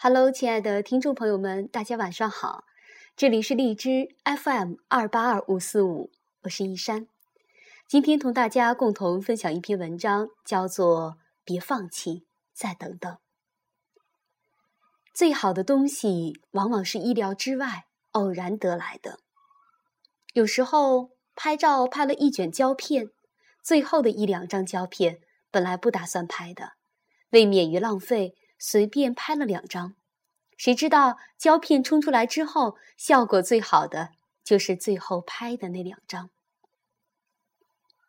Hello，亲爱的听众朋友们，大家晚上好，这里是荔枝 FM 二八二五四五，我是一山。今天同大家共同分享一篇文章，叫做《别放弃，再等等》。最好的东西往往是意料之外、偶然得来的。有时候拍照拍了一卷胶片，最后的一两张胶片本来不打算拍的，为免于浪费。随便拍了两张，谁知道胶片冲出来之后，效果最好的就是最后拍的那两张。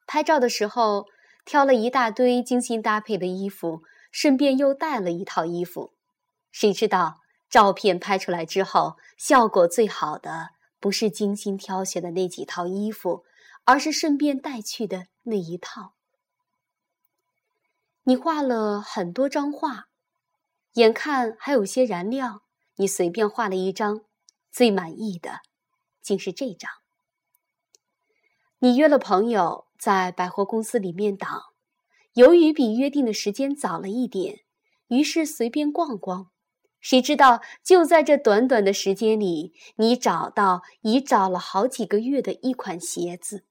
拍照的时候挑了一大堆精心搭配的衣服，顺便又带了一套衣服，谁知道照片拍出来之后，效果最好的不是精心挑选的那几套衣服，而是顺便带去的那一套。你画了很多张画。眼看还有些燃料，你随便画了一张，最满意的竟是这张。你约了朋友在百货公司里面等，由于比约定的时间早了一点，于是随便逛逛。谁知道就在这短短的时间里，你找到已找了好几个月的一款鞋子。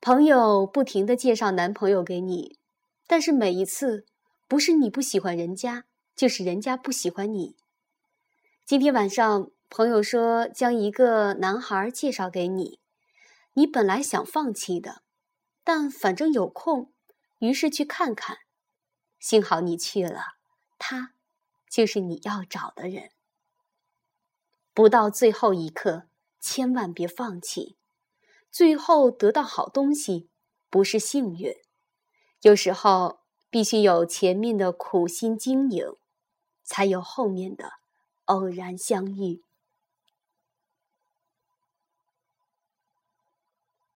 朋友不停的介绍男朋友给你，但是每一次。不是你不喜欢人家，就是人家不喜欢你。今天晚上，朋友说将一个男孩介绍给你，你本来想放弃的，但反正有空，于是去看看。幸好你去了，他就是你要找的人。不到最后一刻，千万别放弃。最后得到好东西，不是幸运，有时候。必须有前面的苦心经营，才有后面的偶然相遇。